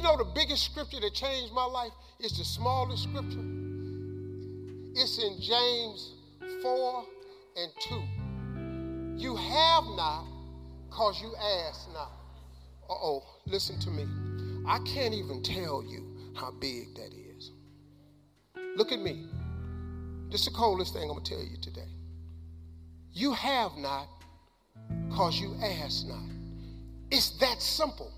You know, the biggest scripture that changed my life is the smallest scripture. It's in James 4 and 2. You have not because you ask not. Uh oh, listen to me. I can't even tell you how big that is. Look at me. This is the coldest thing I'm going to tell you today. You have not because you ask not. It's that simple.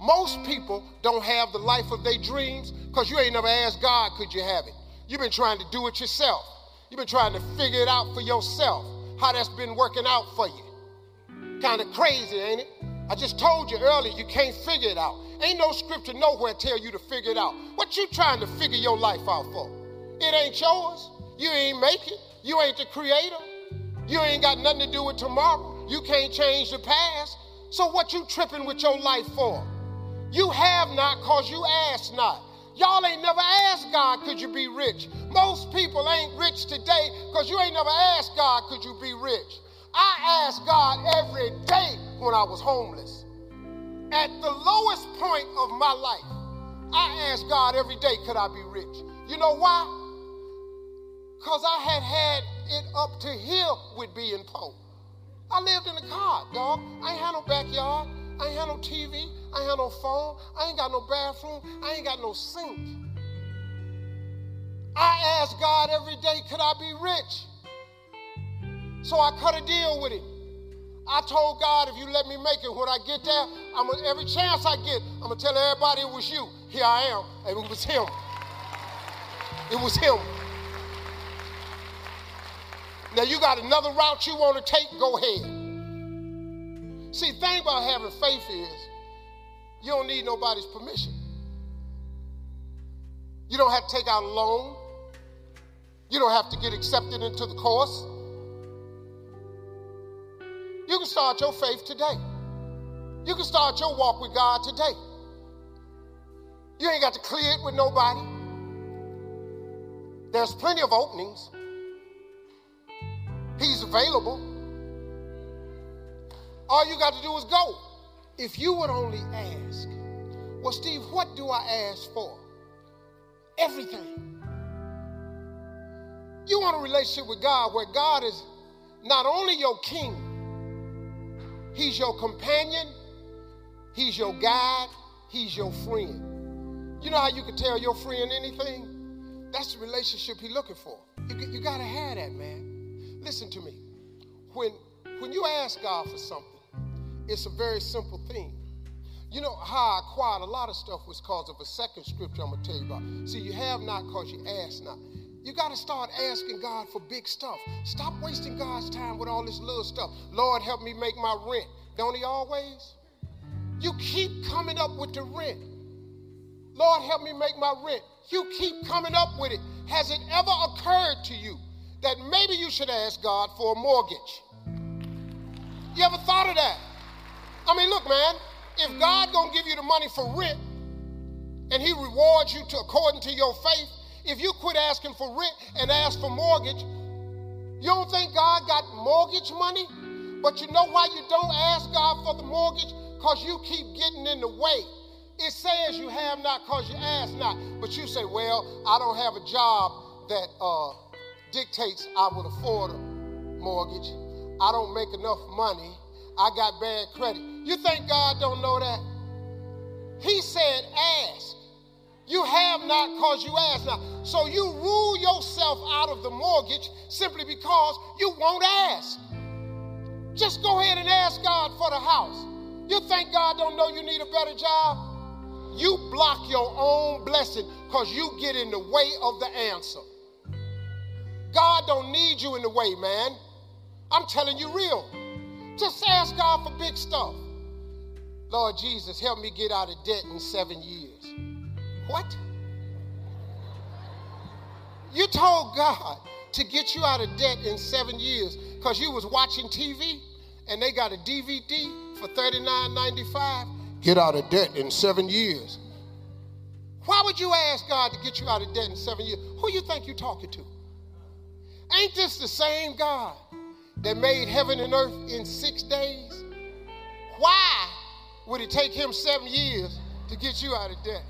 Most people don't have the life of their dreams because you ain't never asked God, could you have it? You've been trying to do it yourself. You've been trying to figure it out for yourself, how that's been working out for you. Kind of crazy, ain't it? I just told you earlier, you can't figure it out. Ain't no scripture nowhere tell you to figure it out. What you trying to figure your life out for? It ain't yours. You ain't make it. You ain't the creator. You ain't got nothing to do with tomorrow. You can't change the past. So what you tripping with your life for? You have not cause you ask not. Y'all ain't never asked God, could you be rich? Most people ain't rich today because you ain't never asked God, could you be rich? I asked God every day when I was homeless. At the lowest point of my life, I asked God every day, could I be rich? You know why? Because I had had it up to here with being poor. I lived in a car, dog. I ain't had no backyard. I ain't had no TV. I ain't had no phone. I ain't got no bathroom. I ain't got no sink. I asked God every day, could I be rich? So I cut a deal with him. I told God, if you let me make it, when I get there, I'm gonna, every chance I get, I'm gonna tell everybody it was you. Here I am. And it was him. It was him. Now you got another route you want to take, go ahead. See, thing about having faith is you don't need nobody's permission. You don't have to take out a loan. You don't have to get accepted into the course. You can start your faith today. You can start your walk with God today. You ain't got to clear it with nobody. There's plenty of openings. He's available. All you got to do is go. If you would only ask, well, Steve, what do I ask for? Everything. You want a relationship with God where God is not only your king, He's your companion, He's your guide, He's your friend. You know how you can tell your friend anything? That's the relationship He's looking for. You, you got to have that, man. Listen to me. When, when you ask God for something, it's a very simple thing. You know how I acquired a lot of stuff was because of a second scripture I'm going to tell you about. See, you have not because you ask not. You got to start asking God for big stuff. Stop wasting God's time with all this little stuff. Lord, help me make my rent. Don't He always? You keep coming up with the rent. Lord, help me make my rent. You keep coming up with it. Has it ever occurred to you that maybe you should ask God for a mortgage? You ever thought of that? I mean, look, man, if God gonna give you the money for rent and he rewards you to according to your faith, if you quit asking for rent and ask for mortgage, you don't think God got mortgage money? But you know why you don't ask God for the mortgage? Because you keep getting in the way. It says you have not because you ask not. But you say, well, I don't have a job that uh, dictates I would afford a mortgage. I don't make enough money. I got bad credit. You think God don't know that? He said, ask. You have not because you ask not. So you rule yourself out of the mortgage simply because you won't ask. Just go ahead and ask God for the house. You think God don't know you need a better job? You block your own blessing because you get in the way of the answer. God don't need you in the way, man. I'm telling you real. Just ask God for big stuff. Lord Jesus, help me get out of debt in seven years. What? You told God to get you out of debt in seven years because you was watching TV and they got a DVD for $39.95. Get out of debt in seven years. Why would you ask God to get you out of debt in seven years? Who you think you're talking to? Ain't this the same God that made heaven and earth in six days? Why would it take him seven years to get you out of debt.